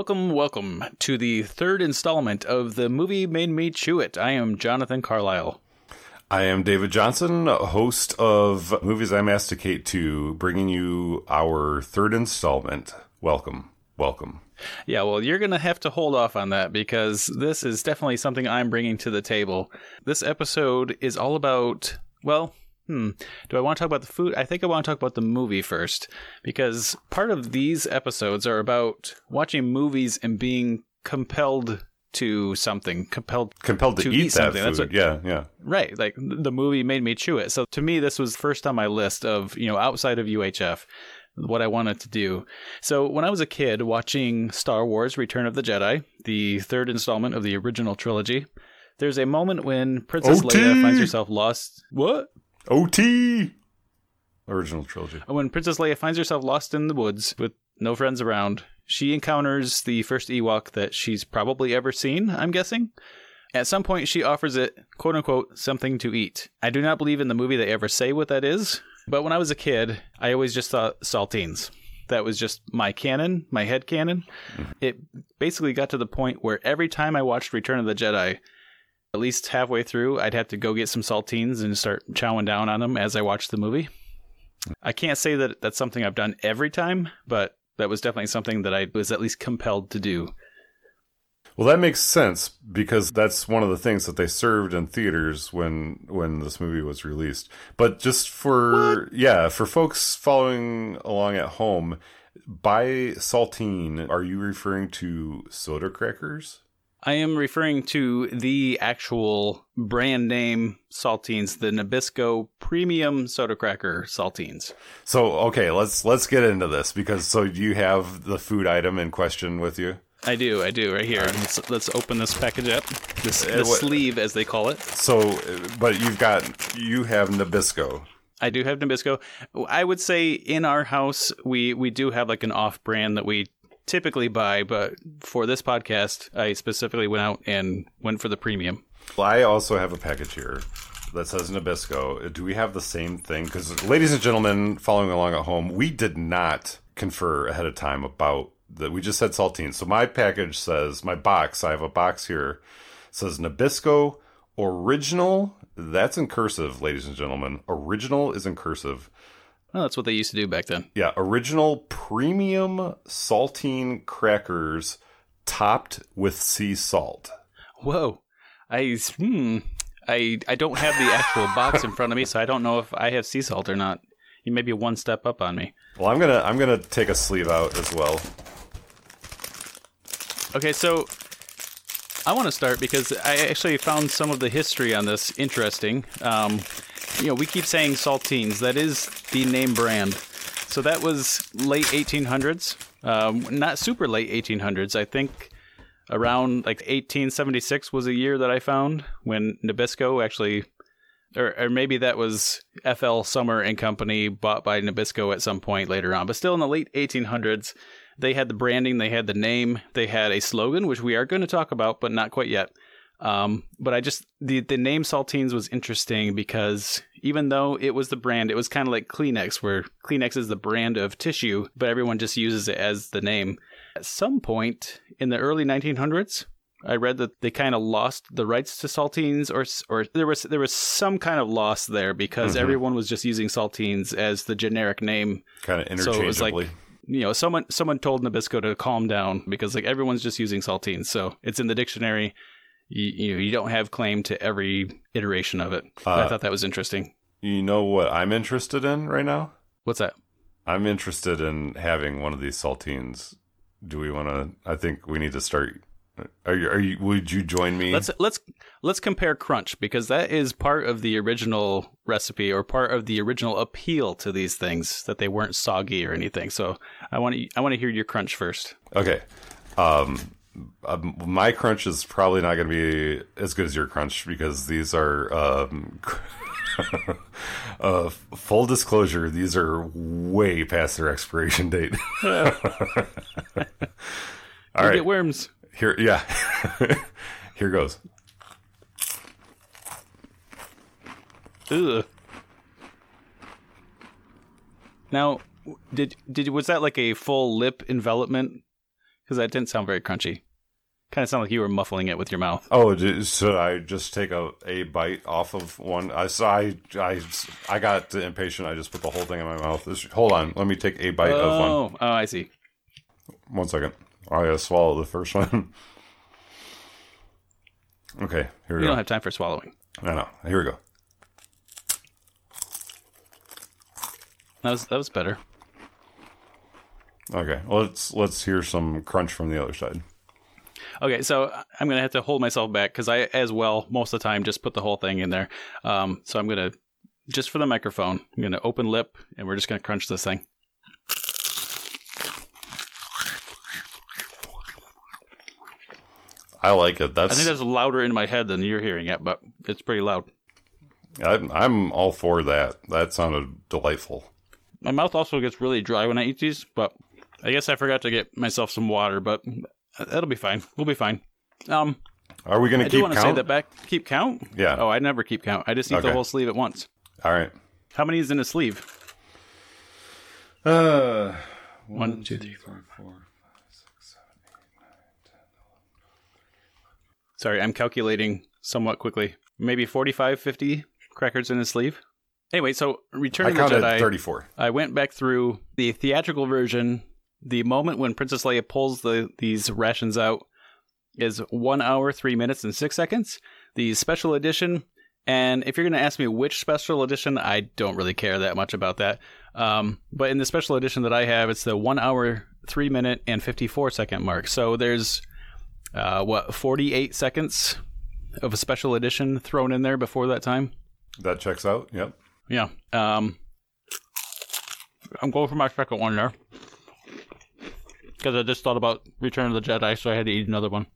Welcome, welcome to the third installment of the movie Made Me Chew It. I am Jonathan Carlisle. I am David Johnson, host of Movies I Masticate to, bringing you our third installment. Welcome, welcome. Yeah, well, you're going to have to hold off on that because this is definitely something I'm bringing to the table. This episode is all about, well, hmm, do I want to talk about the food? I think I want to talk about the movie first because part of these episodes are about watching movies and being compelled to something, compelled Compelled to, To eat, eat that something, that's food. what- yeah, yeah. Right, like the movie made me chew it. So to me, this was first on my list of you know outside of UHF, what I wanted to do. So when I was a kid watching Star Wars: Return of the Jedi, the third installment of the original trilogy, there's a moment when Princess OT! Leia finds herself lost. What? OT! Original trilogy. When Princess Leia finds herself lost in the woods with no friends around, she encounters the first Ewok that she's probably ever seen, I'm guessing. At some point, she offers it, quote unquote, something to eat. I do not believe in the movie they ever say what that is, but when I was a kid, I always just thought saltines. That was just my canon, my head canon. Mm-hmm. It basically got to the point where every time I watched Return of the Jedi, at least halfway through, I'd have to go get some saltines and start chowing down on them as I watched the movie. I can't say that that's something I've done every time, but that was definitely something that I was at least compelled to do. Well, that makes sense because that's one of the things that they served in theaters when when this movie was released. But just for yeah, for folks following along at home, by saltine, are you referring to soda crackers? I am referring to the actual brand name saltines, the Nabisco Premium Soda Cracker saltines. So okay, let's let's get into this because so you have the food item in question with you. I do, I do, right here. Let's, let's open this package up. This the Uh, what- sleeve, as they call it. So, but you've got you have Nabisco. I do have Nabisco. I would say in our house we we do have like an off brand that we typically buy, but for this podcast, I specifically went out and went for the premium. Well, I also have a package here that says Nabisco. Do we have the same thing? Because, ladies and gentlemen, following along at home, we did not confer ahead of time about that. We just said saltine. So my package says my box. I have a box here. Says Nabisco original. That's in cursive, ladies and gentlemen. Original is in cursive. Well, that's what they used to do back then. Yeah, original premium saltine crackers topped with sea salt. Whoa, I hmm, I I don't have the actual box in front of me, so I don't know if I have sea salt or not. You may be one step up on me. Well, I'm gonna I'm gonna take a sleeve out as well. Okay, so I want to start because I actually found some of the history on this interesting. Um, you know, we keep saying saltines. That is the name brand. So that was late 1800s. Um, not super late 1800s. I think around like 1876 was a year that I found when Nabisco actually, or, or maybe that was FL Sommer and Company bought by Nabisco at some point later on. But still in the late 1800s, they had the branding, they had the name, they had a slogan, which we are going to talk about, but not quite yet. Um, but I just the the name Saltines was interesting because even though it was the brand, it was kind of like Kleenex, where Kleenex is the brand of tissue, but everyone just uses it as the name. At some point in the early 1900s, I read that they kind of lost the rights to saltines, or or there was there was some kind of loss there because everyone was just using saltines as the generic name Kind of interchangeably. so it was like you know someone someone told Nabisco to calm down because like everyone's just using saltines so it's in the dictionary you you, know, you don't have claim to every iteration of it i Uh, thought that was interesting you know what I'm interested in right now? what's that I'm interested in having one of these saltines. Do we want to? I think we need to start. Are you? Are you? Would you join me? let's let's let's compare crunch because that is part of the original recipe or part of the original appeal to these things that they weren't soggy or anything so i want to i want to hear your crunch first Okay. Um, um, my crunch is probably not going to be as good as your crunch because these are. Um, uh, full disclosure: these are way past their expiration date. All right, get worms here. Yeah, here goes. Ugh. Now, did did was that like a full lip envelopment? Because that didn't sound very crunchy. Kind of sound like you were muffling it with your mouth. Oh, should I just take a, a bite off of one? I so I, I I got impatient. I just put the whole thing in my mouth. This, hold on, let me take a bite of one. Oh, oh, I see. One second. I gotta swallow the first one. okay, here we go. You go. don't have time for swallowing. I know. Here we go. That was that was better. Okay, let's let's hear some crunch from the other side. Okay, so I'm gonna have to hold myself back because I, as well, most of the time just put the whole thing in there. Um, so I'm gonna just for the microphone, I'm gonna open lip and we're just gonna crunch this thing. I like it. I think that's louder in my head than you're hearing it, but it's pretty loud. I'm, I'm all for that. That sounded delightful. My mouth also gets really dry when I eat these, but I guess I forgot to get myself some water, but that'll be fine. We'll be fine. Um, Are we gonna I do keep want to say count? that back. Keep count? Yeah. Oh, I never keep count. I just eat Okay. the whole sleeve at once. All right. How many is in a sleeve? Uh, One, two, three, four, four. Sorry, I'm calculating somewhat quickly. Maybe 45, 50 crackers in a sleeve. Anyway, so Return I of the Jedi. 34. I went back through the theatrical version. The moment when Princess Leia pulls the these rations out is one hour, three minutes, and six seconds. The special edition, and if you're going to ask me which special edition, I don't really care that much about that. Um, but in the special edition that I have, it's the one hour, three minute, and 54 second mark. So there's uh, what 48 seconds of a special edition thrown in there before that time. That checks out. Yep. Yeah. Um, I'm going for my second one there. Because I just thought about Return of the Jedi, so I had to eat another one.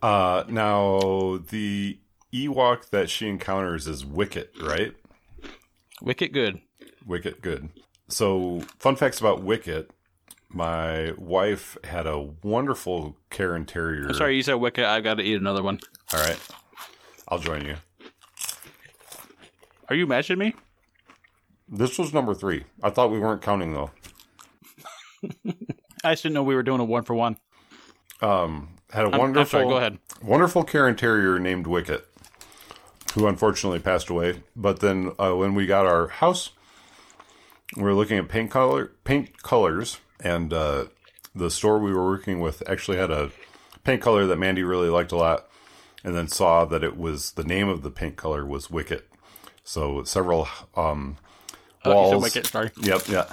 Uh, now the Ewok that she encounters is Wicket, right? Wicket good. Wicket, good. So, fun facts about Wicket. My wife had a wonderful Cairn Terrier. Sorry, you said Wicket. I got to eat another one. All right. I'll join you. Are you matching me? This was number three. I thought we weren't counting though. I just didn't know we were doing a one for one. Um, had a I'm- I'm wonderful, sorry, go ahead. wonderful Cairn Terrier named Wicket, who unfortunately passed away. But then uh, when we got our house, we were looking at paint color, paint colors, and uh, the store we were working with actually had a paint color that Mandy really liked a lot, and then saw that it was the name of the paint color was Wicket. So several um, Oh, you said. Wicket, sorry. Yep, yeah.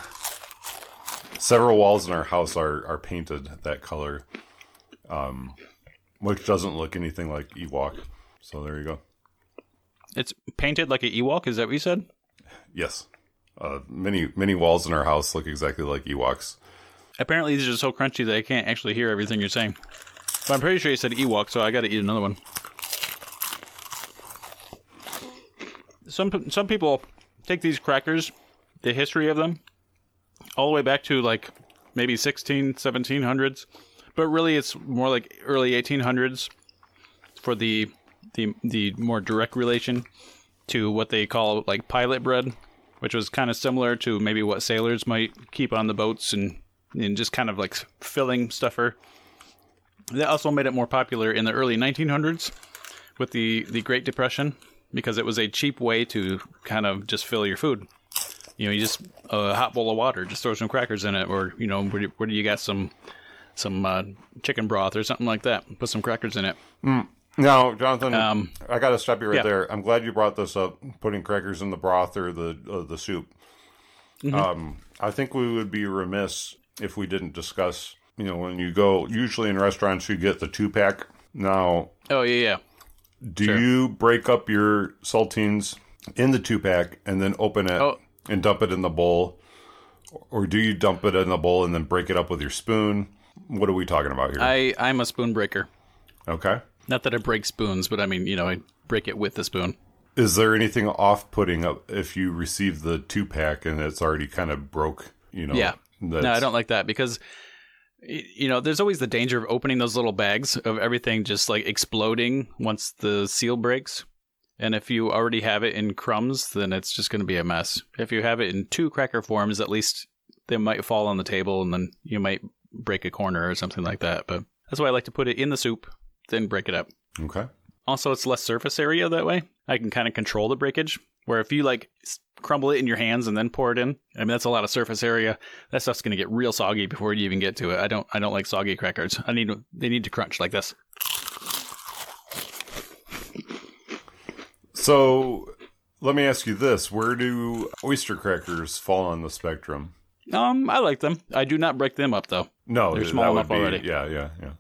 Several walls in our house are, are painted that color, um, which doesn't look anything like Ewok. So there you go. It's painted like an Ewok. Is that what you said? Yes, uh, many many walls in our house look exactly like Ewoks. Apparently, these are so crunchy that I can't actually hear everything you're saying. But I'm pretty sure you said Ewok, so I got to eat another one. Some some people take these crackers, the history of them, all the way back to like maybe 16, 1700s, but really it's more like early 1800s for the the the more direct relation to what they call like pilot bread, which was kind of similar to maybe what sailors might keep on the boats and and just kind of like filling stuffer. That also made it more popular in the early 1900s with the the Great Depression because it was a cheap way to kind of just fill your food. You know, you just a hot bowl of water, just throw some crackers in it, or you know, where do, where do you got some some uh, chicken broth or something like that? Put some crackers in it. Now, Jonathan, Um, I got to stop you right yeah. there. I'm glad you brought this up, putting crackers in the broth or the uh, the soup. Mm-hmm. Um, I think we would be remiss if we didn't discuss. You know, when you go, usually in restaurants, you get the two pack. Now, Oh yeah, yeah. Do Sure. you break up your saltines in the two pack and then open it Oh. And dump it in the bowl? Or do you dump it in the bowl and then break it up with your spoon? What are we talking about here? I I'm a spoon breaker. okay. Not that I break spoons, but I mean, you know, I break it with the spoon. Is there anything off putting if you receive the two pack and it's already kind of broke? You know, Yeah. that's- No, I don't like that because you know, there's always the danger of opening those little bags of everything just like exploding once the seal breaks. And if you already have it in crumbs, then it's just going to be a mess. If you have it in two cracker forms, at least they might fall on the table and then you might break a corner or something like that. But that's why I like to put it in the soup, then break it up. Okay. Also, it's less surface area that way. I can kind of control the breakage. Where if you like crumble it in your hands and then pour it in, I mean that's a lot of surface area. That stuff's gonna get real soggy before you even get to it. I don't I don't like soggy crackers. I need they need to crunch like this. So let me ask you this: Where do oyster crackers fall on the spectrum? Um, I like them. I do not break them up though. No, They're small enough be- already. Yeah, yeah, yeah.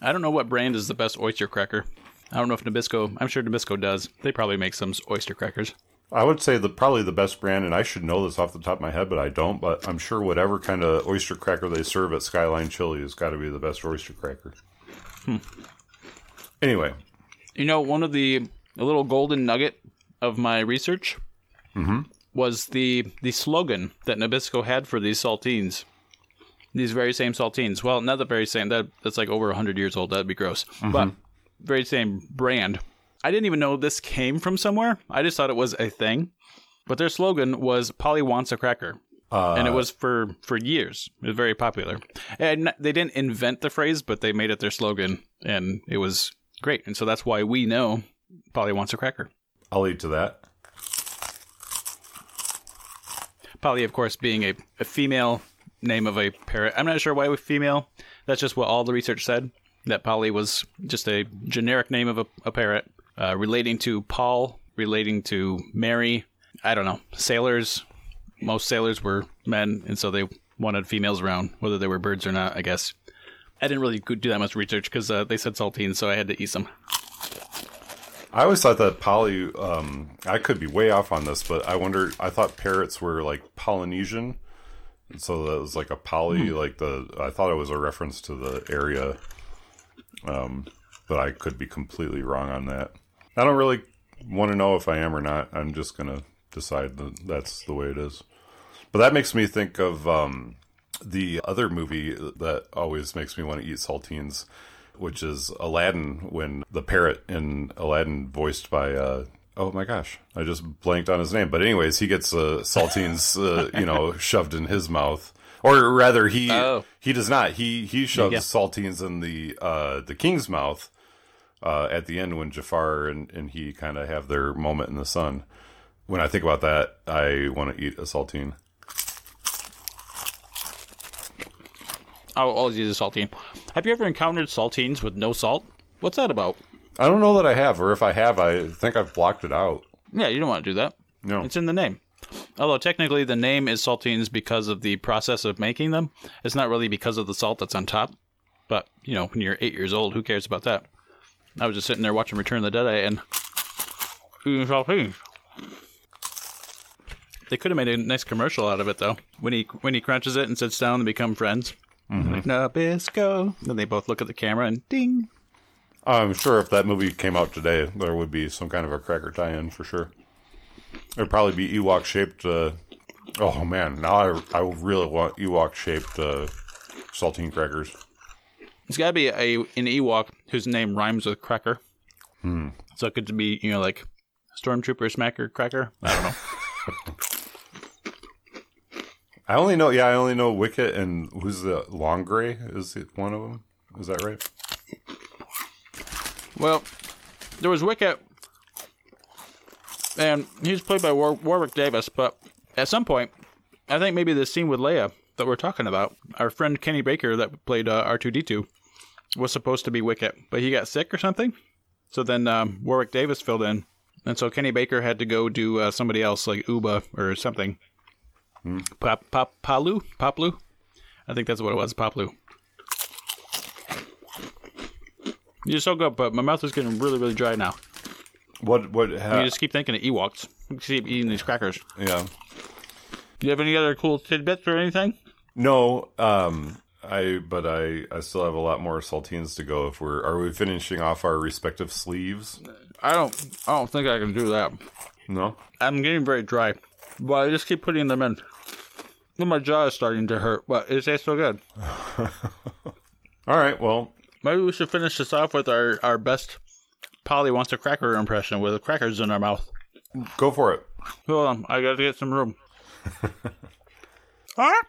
I don't know what brand is the best oyster cracker. I don't know if Nabisco. I'm sure Nabisco does. They probably make some oyster crackers. I would say the probably the best brand, and I should know this off the top of my head, but I don't. But I'm sure whatever kind of oyster cracker they serve at Skyline Chili has got to be the best oyster cracker. Hmm. Anyway, You know, one of the a little golden nugget of my research mm-hmm. was the the slogan that Nabisco had for these saltines. These very same saltines. Well, not the very same. That that's like over hundred years old. That'd be gross. Mm-hmm. But very same brand. I didn't even know this came from somewhere. I just thought it was a thing. But their slogan was "Polly wants a cracker." Uh, and it was for for years. It was very popular. And they didn't invent the phrase, but they made it their slogan, and it was great. And so that's why we know Polly wants a cracker. I'll eat to that. Polly, of course, being a, a female name of a parrot. I'm not sure why with female. That's just what all the research said. That Polly was just a generic name of a, a parrot, uh, relating to Paul, relating to Mary. I don't know. Sailors, most sailors were men, and so they wanted females around, whether they were birds or not, I guess. I didn't really do that much research because uh, they said saltine, so I had to eat some. I always thought that poly. Um, I could be way off on this, but I wonder. I thought parrots were like Polynesian, so that was like a poly. Like the. I thought it was a reference to the area, um, but I could be completely wrong on that. I don't really want to know if I am or not. I'm just gonna decide that that's the way it is. But that makes me think of um, the other movie that always makes me want to eat saltines, which is Aladdin. When the parrot in Aladdin, voiced by uh, oh my gosh, I just blanked on his name. But anyways, he gets uh, saltines, uh, you know, shoved in his mouth, or rather, he Oh. he does not. He he shoves Yeah. saltines in the uh, the king's mouth uh, at the end when Jafar and, and he kind of have their moment in the sun. When I think about that, I want to eat a saltine. Oh, I'll always use a saltine. Have you ever encountered saltines with no salt? What's that about? I don't know that I have, or if I have, I think I've blocked it out. Yeah, you don't want to do that. No. It's in the name. Although technically the name is saltines because of the process of making them. It's not really because of the salt that's on top. But, you know, when you're eight years old, who cares about that? I was just sitting there watching Return of the Dead and eating saltines. They could have made a nice commercial out of it though. When he when he crunches it and sits down and become friends. Like, Nabisco. Then they both look at the camera and ding. I'm sure if that movie came out today, there would be some kind of a cracker tie-in for sure. It'd probably be Ewok shaped. Uh, oh man, now I I really want Ewok shaped uh, saltine crackers. It's got to be a an Ewok whose name rhymes with cracker. So it could be you know like stormtrooper smacker cracker. I don't know. I only know, yeah, I only know Wicket and who's the Logray? Is it one of them? Is that right? well, there was Wicket, and he was played by War- Warwick Davis. But at some point, I think maybe the scene with Leia that we're talking about, our friend Kenny Baker that played uh, R two D two, was supposed to be Wicket, but he got sick or something. So then um, Warwick Davis filled in, and so Kenny Baker had to go do uh, somebody else like Uba or something. Pop, pop, Palu, Paploo. I think that's what it was, Paploo. You're so good, but my mouth is getting really, really dry now. What? What? You just keep thinking of Ewoks. You keep eating these crackers. yeah. Do you have any other cool tidbits or anything? No. Um. I. But I. I still have a lot more saltines to go. If we're. Are we finishing off our respective sleeves? I don't. I don't think I can do that. No. I'm getting very dry, but I just keep putting them in. My jaw is starting to hurt, but it tastes so good. All right. Well. Maybe we should finish this off with our, our best Polly wants a cracker impression with the crackers in our mouth. Go for it. Hold on, I gotta get some room. Huh?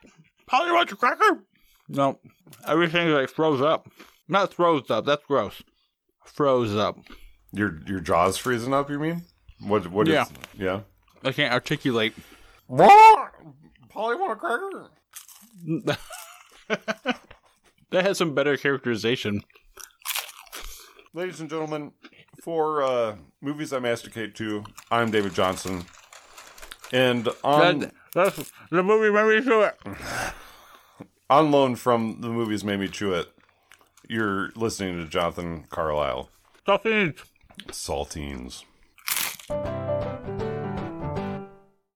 Polly wants a cracker? No, everything like froze up. Not froze up. That's gross. Froze up. Your your jaws freezing up. You mean? What? What? is- Yeah. Yeah. I can't articulate. What? Polly want a cracker? That has some better characterization. Ladies and gentlemen, for uh, movies I masticate to, I'm David Johnson, and on That, that's the movie made me do it. on loan from the movies made me chew it. You're listening to Jonathan Carlisle. Saltines. Saltines.